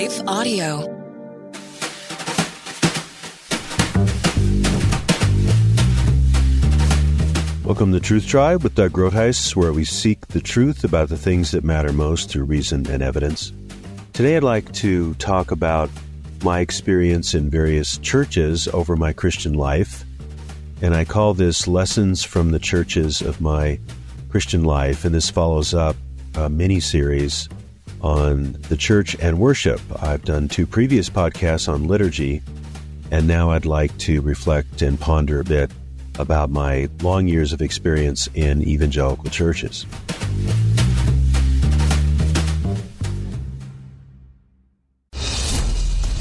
Life Audio. Welcome to Truth Tribe with Doug Groothuis, where we seek the truth about the things that matter most through reason and evidence. Today, I'd like to talk about my experience in various churches over my Christian life, and I call this Lessons from the Churches of My Christian Life, and this follows up a mini series on the church and worship. I've done two previous podcasts on liturgy, and now I'd like to reflect and ponder a bit about my long years of experience in evangelical churches.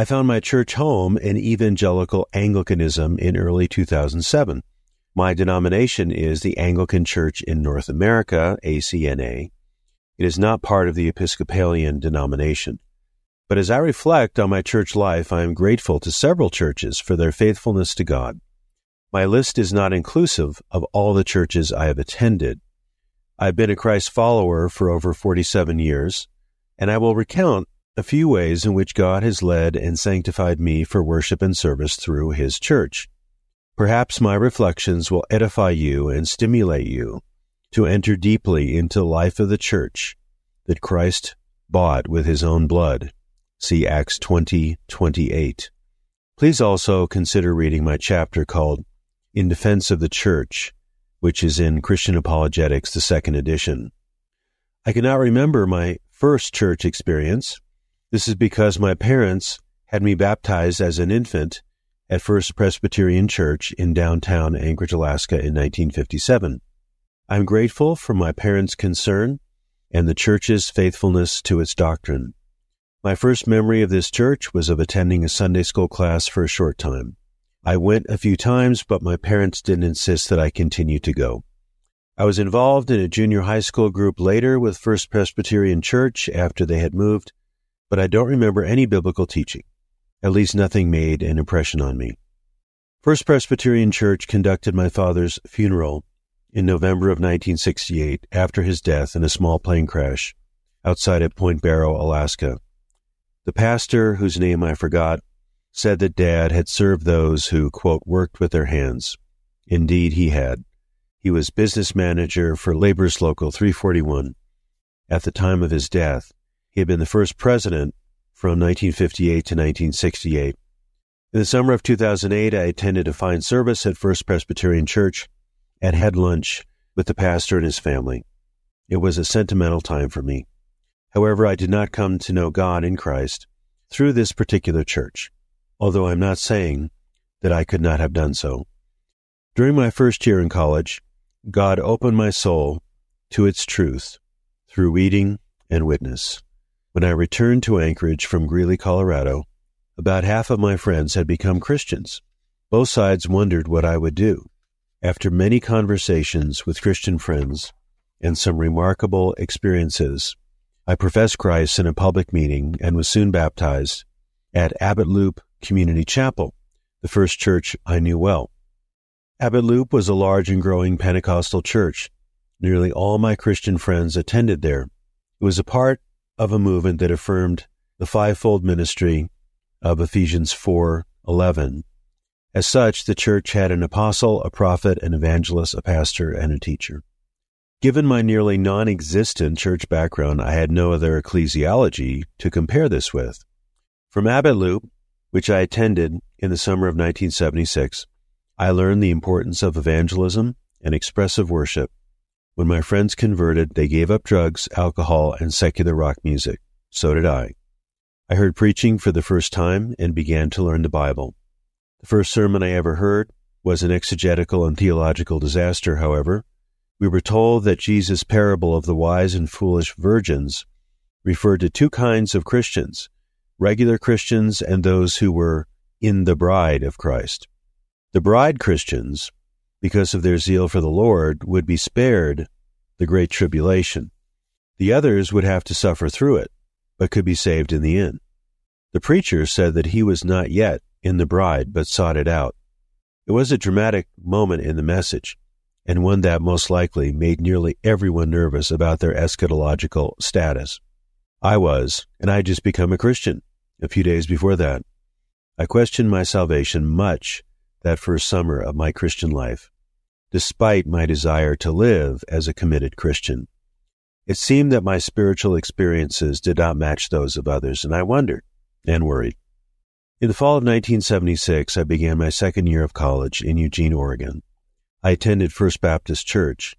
I found my church home in evangelical Anglicanism in early 2007. My denomination is the Anglican Church in North America, ACNA. It is not part of the Episcopalian denomination. But as I reflect on my church life, I am grateful to several churches for their faithfulness to God. My list is not inclusive of all the churches I have attended. I've been a Christ follower for over 47 years, and I will recount a few ways in which God has led and sanctified me for worship and service through His church. Perhaps my reflections will edify you and stimulate you to enter deeply into the life of the church that Christ bought with His own blood. See Acts 20, 28. Please also consider reading my chapter called In Defense of the Church, which is in Christian Apologetics, the second edition. I cannot remember my first church experience, this is because my parents had me baptized as an infant at First Presbyterian Church in downtown Anchorage, Alaska in 1957. I'm grateful for my parents' concern and the church's faithfulness to its doctrine. My first memory of this church was of attending a Sunday school class for a short time. I went a few times, but my parents didn't insist that I continue to go. I was involved in a junior high school group later with First Presbyterian Church after they had moved, but I don't remember any biblical teaching. At least nothing made an impression on me. First Presbyterian Church conducted my father's funeral in November of 1968 after his death in a small plane crash outside of Point Barrow, Alaska. The pastor, whose name I forgot, said that Dad had served those who, quote, worked with their hands. Indeed, he had. He was business manager for Labor's Local 341. At the time of his death, he had been the first president from 1958 to 1968. In the summer of 2008, I attended a fine service at First Presbyterian Church and had lunch with the pastor and his family. It was a sentimental time for me. However, I did not come to know God in Christ through this particular church, although I'm not saying that I could not have done so. During my first year in college, God opened my soul to its truth through reading and witness. When I returned to Anchorage from Greeley, Colorado, about half of my friends had become Christians. Both sides wondered what I would do. After many conversations with Christian friends and some remarkable experiences, I professed Christ in a public meeting and was soon baptized at Abbott Loop Community Chapel, the first church I knew well. Abbott Loop was a large and growing Pentecostal church. Nearly all my Christian friends attended there. It was a part of a movement that affirmed the fivefold ministry of Ephesians 4:11. As such, the church had an apostle, a prophet, an evangelist, a pastor, and a teacher. Given my nearly non-existent church background, I had no other ecclesiology to compare this with. From Abbott Loop, which I attended in the summer of 1976, I learned the importance of evangelism and expressive worship when my friends converted, they gave up drugs, alcohol, and secular rock music. So did I. I heard preaching for the first time and began to learn the Bible. The first sermon I ever heard was an exegetical and theological disaster, however. We were told that Jesus' parable of the wise and foolish virgins referred to two kinds of Christians regular Christians and those who were in the bride of Christ. The bride Christians, because of their zeal for the Lord, would be spared the great tribulation. The others would have to suffer through it, but could be saved in the end. The preacher said that he was not yet in the bride, but sought it out. It was a dramatic moment in the message, and one that most likely made nearly everyone nervous about their eschatological status. I was, and I had just become a Christian a few days before that. I questioned my salvation much that first summer of my Christian life, despite my desire to live as a committed Christian. It seemed that my spiritual experiences did not match those of others, and I wondered and worried. In the fall of 1976, I began my second year of college in Eugene, Oregon. I attended First Baptist Church.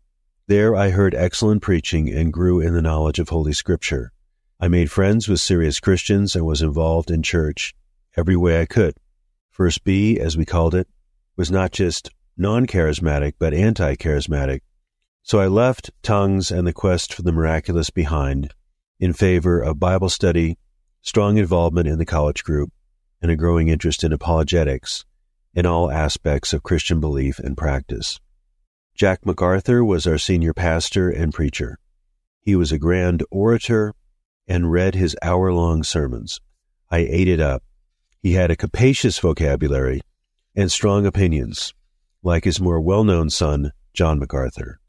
There I heard excellent preaching and grew in the knowledge of Holy Scripture. I made friends with serious Christians and was involved in church every way I could. First B, as we called it, was not just non charismatic, but anti charismatic. So I left tongues and the quest for the miraculous behind in favor of Bible study, strong involvement in the college group, and a growing interest in apologetics in all aspects of Christian belief and practice. Jack MacArthur was our senior pastor and preacher. He was a grand orator and read his hour long sermons. I ate it up. He had a capacious vocabulary and strong opinions, like his more well known son, John MacArthur.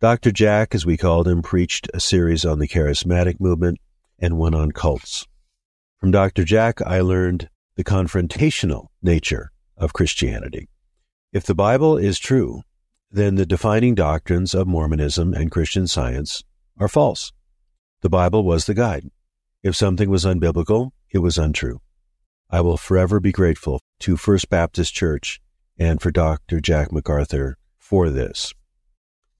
Dr. Jack, as we called him, preached a series on the charismatic movement and one on cults. From Dr. Jack, I learned the confrontational nature of Christianity. If the Bible is true, then the defining doctrines of Mormonism and Christian science are false. The Bible was the guide. If something was unbiblical, it was untrue. I will forever be grateful to First Baptist Church and for Dr. Jack MacArthur for this.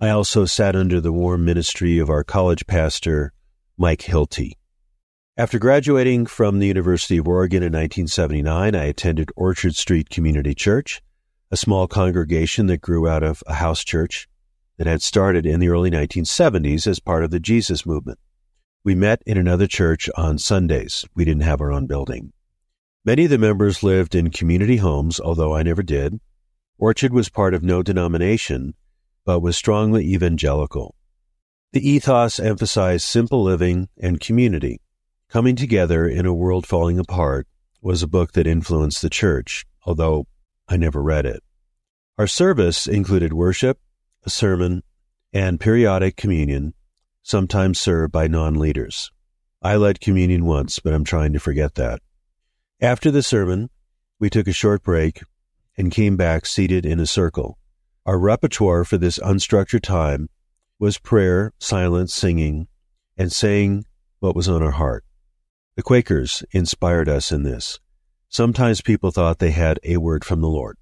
I also sat under the warm ministry of our college pastor, Mike Hilty. After graduating from the University of Oregon in 1979, I attended Orchard Street Community Church, a small congregation that grew out of a house church that had started in the early 1970s as part of the Jesus movement. We met in another church on Sundays. We didn't have our own building. Many of the members lived in community homes, although I never did. Orchard was part of no denomination, but was strongly evangelical. The ethos emphasized simple living and community. Coming Together in a World Falling Apart was a book that influenced the church, although I never read it. Our service included worship, a sermon, and periodic communion sometimes served by non leaders. I led communion once, but I'm trying to forget that. After the sermon, we took a short break and came back seated in a circle. Our repertoire for this unstructured time was prayer, silence, singing, and saying what was on our heart. The Quakers inspired us in this. Sometimes people thought they had a word from the Lord.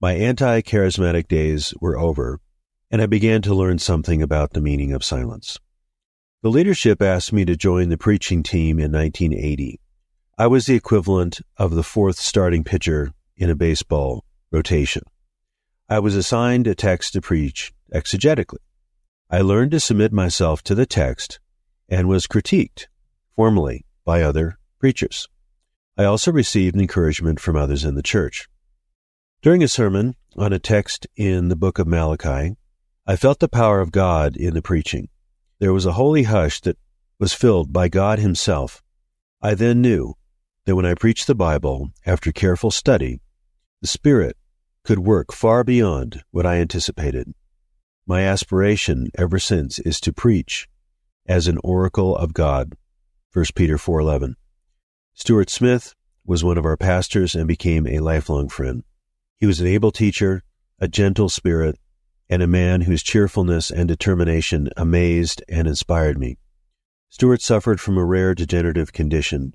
My anti charismatic days were over, and I began to learn something about the meaning of silence. The leadership asked me to join the preaching team in 1980. I was the equivalent of the fourth starting pitcher in a baseball rotation. I was assigned a text to preach exegetically. I learned to submit myself to the text and was critiqued formally by other preachers. I also received encouragement from others in the church. During a sermon on a text in the book of Malachi, I felt the power of God in the preaching. There was a holy hush that was filled by God Himself. I then knew that when I preached the Bible, after careful study, the Spirit could work far beyond what I anticipated. My aspiration ever since is to preach as an oracle of God. 1 Peter 4:11. Stuart Smith was one of our pastors and became a lifelong friend. He was an able teacher, a gentle spirit, and a man whose cheerfulness and determination amazed and inspired me. Stuart suffered from a rare degenerative condition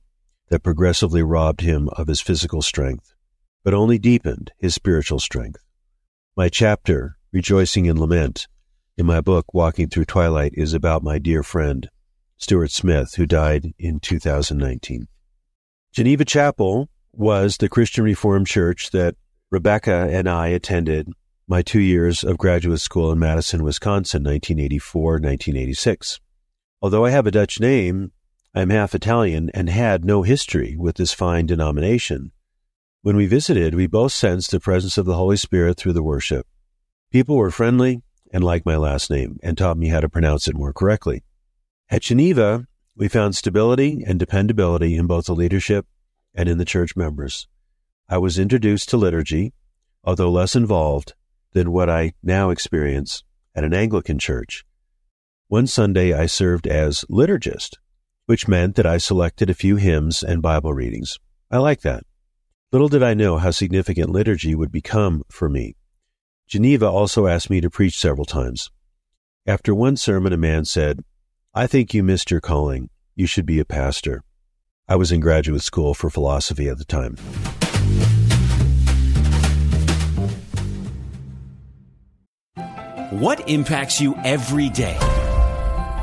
that progressively robbed him of his physical strength, but only deepened his spiritual strength. My chapter, Rejoicing in Lament, in my book, Walking Through Twilight, is about my dear friend, Stuart Smith, who died in 2019. Geneva Chapel was the Christian Reformed church that Rebecca and I attended my two years of graduate school in Madison, Wisconsin, 1984 1986. Although I have a Dutch name, I am half Italian and had no history with this fine denomination. When we visited, we both sensed the presence of the Holy Spirit through the worship. People were friendly and liked my last name and taught me how to pronounce it more correctly. At Geneva, we found stability and dependability in both the leadership and in the church members. I was introduced to liturgy, although less involved than what I now experience at an Anglican church. One Sunday I served as liturgist, which meant that I selected a few hymns and Bible readings. I like that. Little did I know how significant liturgy would become for me. Geneva also asked me to preach several times. After one sermon, a man said, I think you missed your calling. You should be a pastor. I was in graduate school for philosophy at the time. What impacts you every day?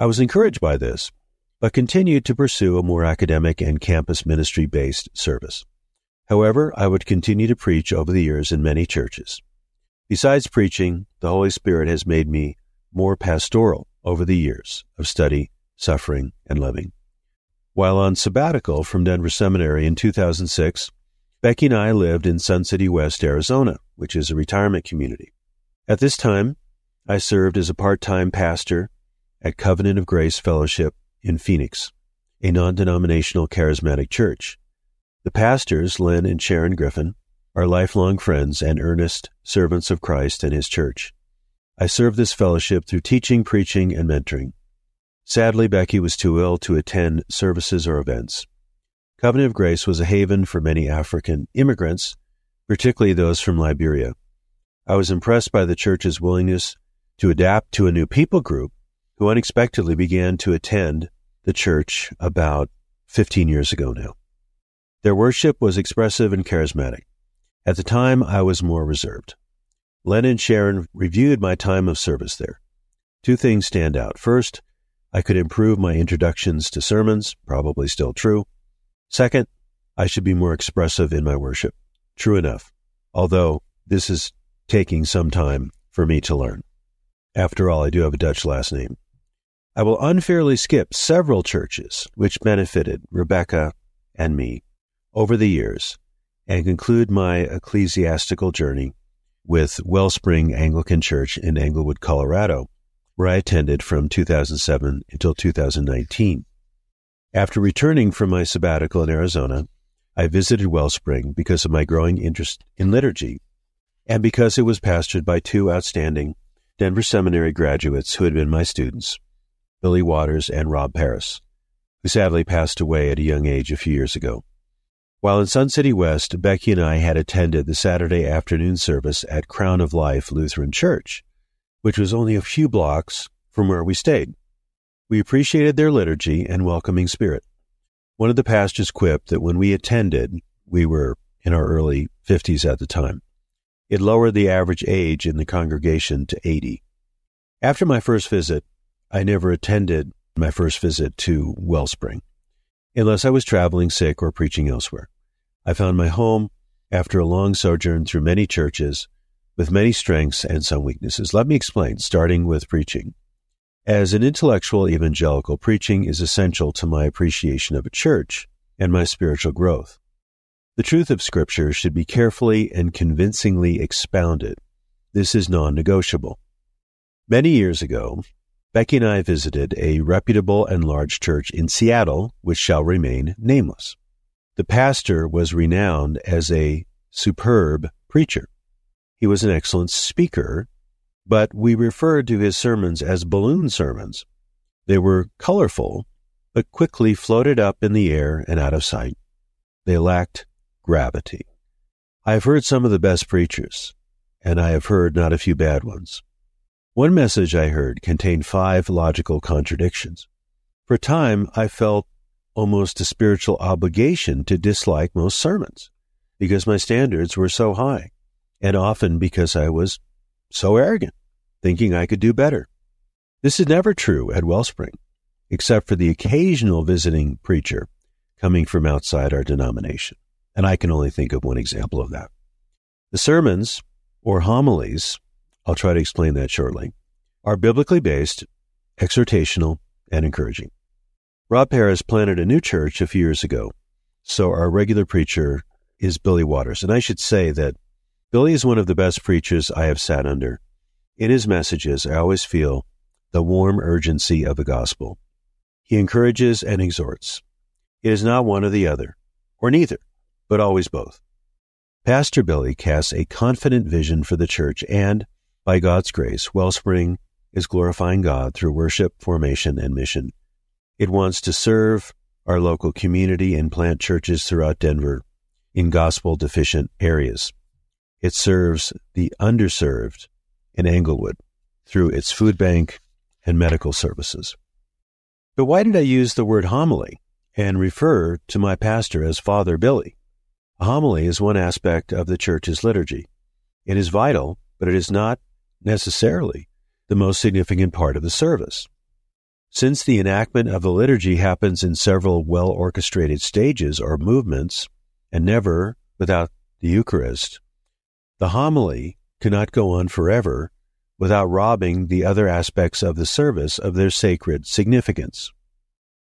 I was encouraged by this, but continued to pursue a more academic and campus ministry based service. However, I would continue to preach over the years in many churches. Besides preaching, the Holy Spirit has made me more pastoral over the years of study, suffering, and living. While on sabbatical from Denver Seminary in 2006, Becky and I lived in Sun City West, Arizona, which is a retirement community. At this time, I served as a part time pastor at Covenant of Grace Fellowship in Phoenix, a non denominational charismatic church. The pastors, Lynn and Sharon Griffin, are lifelong friends and earnest servants of Christ and His church. I serve this fellowship through teaching, preaching, and mentoring. Sadly, Becky was too ill to attend services or events. Covenant of Grace was a haven for many African immigrants, particularly those from Liberia. I was impressed by the church's willingness to adapt to a new people group who unexpectedly began to attend the church about 15 years ago now. Their worship was expressive and charismatic. At the time, I was more reserved. Len and Sharon reviewed my time of service there. Two things stand out. First, I could improve my introductions to sermons, probably still true. Second, I should be more expressive in my worship. True enough, although this is taking some time for me to learn. After all, I do have a Dutch last name. I will unfairly skip several churches which benefited Rebecca and me over the years and conclude my ecclesiastical journey with Wellspring Anglican Church in Englewood, Colorado, where I attended from 2007 until 2019. After returning from my sabbatical in Arizona, I visited Wellspring because of my growing interest in liturgy and because it was pastored by two outstanding Denver Seminary graduates who had been my students. Billy Waters and Rob Paris, who sadly passed away at a young age a few years ago. While in Sun City West, Becky and I had attended the Saturday afternoon service at Crown of Life Lutheran Church, which was only a few blocks from where we stayed. We appreciated their liturgy and welcoming spirit. One of the pastors quipped that when we attended, we were in our early 50s at the time. It lowered the average age in the congregation to 80. After my first visit, I never attended my first visit to Wellspring, unless I was traveling sick or preaching elsewhere. I found my home after a long sojourn through many churches with many strengths and some weaknesses. Let me explain, starting with preaching. As an intellectual evangelical, preaching is essential to my appreciation of a church and my spiritual growth. The truth of Scripture should be carefully and convincingly expounded. This is non negotiable. Many years ago, Becky and I visited a reputable and large church in Seattle, which shall remain nameless. The pastor was renowned as a superb preacher. He was an excellent speaker, but we referred to his sermons as balloon sermons. They were colorful, but quickly floated up in the air and out of sight. They lacked gravity. I have heard some of the best preachers, and I have heard not a few bad ones. One message I heard contained five logical contradictions. For a time, I felt almost a spiritual obligation to dislike most sermons because my standards were so high, and often because I was so arrogant, thinking I could do better. This is never true at Wellspring, except for the occasional visiting preacher coming from outside our denomination. And I can only think of one example of that. The sermons, or homilies, I'll try to explain that shortly, are biblically based, exhortational, and encouraging. Rob Paris planted a new church a few years ago, so our regular preacher is Billy Waters. And I should say that Billy is one of the best preachers I have sat under. In his messages, I always feel the warm urgency of the gospel. He encourages and exhorts. It is not one or the other, or neither, but always both. Pastor Billy casts a confident vision for the church, and, by God's grace, Wellspring is glorifying God through worship, formation, and mission. It wants to serve our local community and plant churches throughout Denver in gospel deficient areas. It serves the underserved in Englewood through its food bank and medical services. But why did I use the word homily and refer to my pastor as Father Billy? A homily is one aspect of the church's liturgy. It is vital, but it is not necessarily the most significant part of the service. Since the enactment of the liturgy happens in several well orchestrated stages or movements, and never without the Eucharist, the homily cannot go on forever without robbing the other aspects of the service of their sacred significance.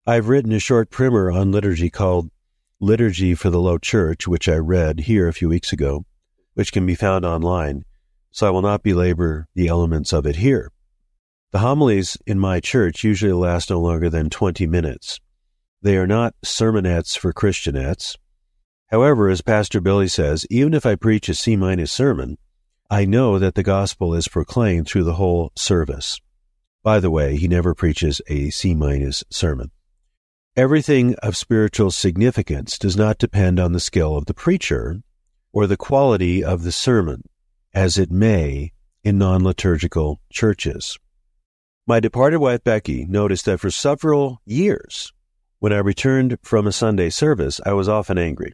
I've written a short primer on liturgy called Liturgy for the Low Church, which I read here a few weeks ago, which can be found online, so I will not belabor the elements of it here. The homilies in my church usually last no longer than 20 minutes. They are not sermonettes for Christianettes. However, as Pastor Billy says, even if I preach a C minus sermon, I know that the gospel is proclaimed through the whole service. By the way, he never preaches a C minus sermon. Everything of spiritual significance does not depend on the skill of the preacher or the quality of the sermon, as it may in non liturgical churches. My departed wife Becky noticed that for several years, when I returned from a Sunday service, I was often angry.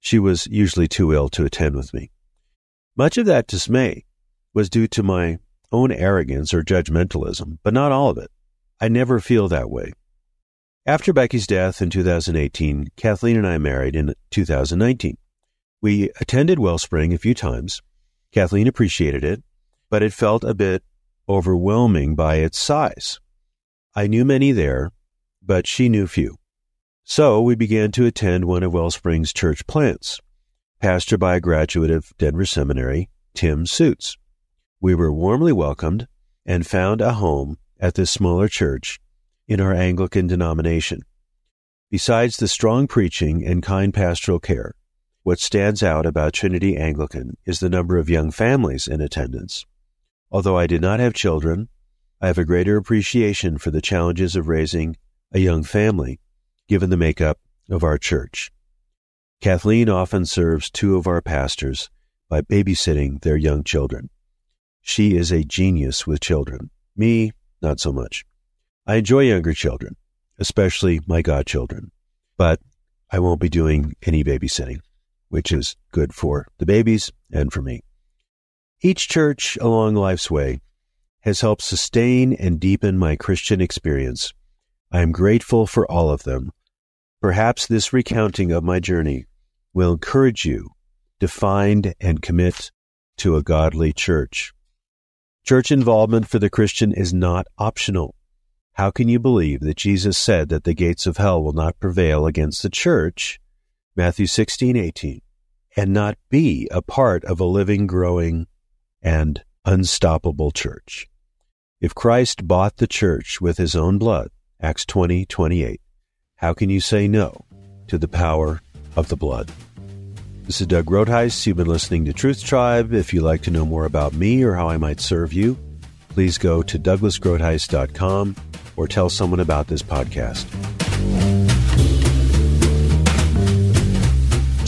She was usually too ill to attend with me. Much of that dismay was due to my own arrogance or judgmentalism, but not all of it. I never feel that way. After Becky's death in 2018, Kathleen and I married in 2019. We attended Wellspring a few times. Kathleen appreciated it, but it felt a bit overwhelming by its size. I knew many there, but she knew few. So we began to attend one of Wellspring's church plants pastored by a graduate of Denver Seminary, Tim Suits. We were warmly welcomed and found a home at this smaller church in our Anglican denomination. Besides the strong preaching and kind pastoral care, what stands out about Trinity Anglican is the number of young families in attendance. Although I did not have children, I have a greater appreciation for the challenges of raising a young family, given the makeup of our church. Kathleen often serves two of our pastors by babysitting their young children. She is a genius with children. Me, not so much. I enjoy younger children, especially my godchildren, but I won't be doing any babysitting, which is good for the babies and for me. Each church along life's way has helped sustain and deepen my Christian experience. I am grateful for all of them Perhaps this recounting of my journey will encourage you to find and commit to a godly church. Church involvement for the Christian is not optional. How can you believe that Jesus said that the gates of hell will not prevail against the church, Matthew 16, 18, and not be a part of a living, growing, and unstoppable church? If Christ bought the church with his own blood, Acts 20, 28, how can you say no to the power of the blood? This is Doug Groothuis. You've been listening to Truth Tribe. If you'd like to know more about me or how I might serve you, please go to douglasgroothuis.com or tell someone about this podcast.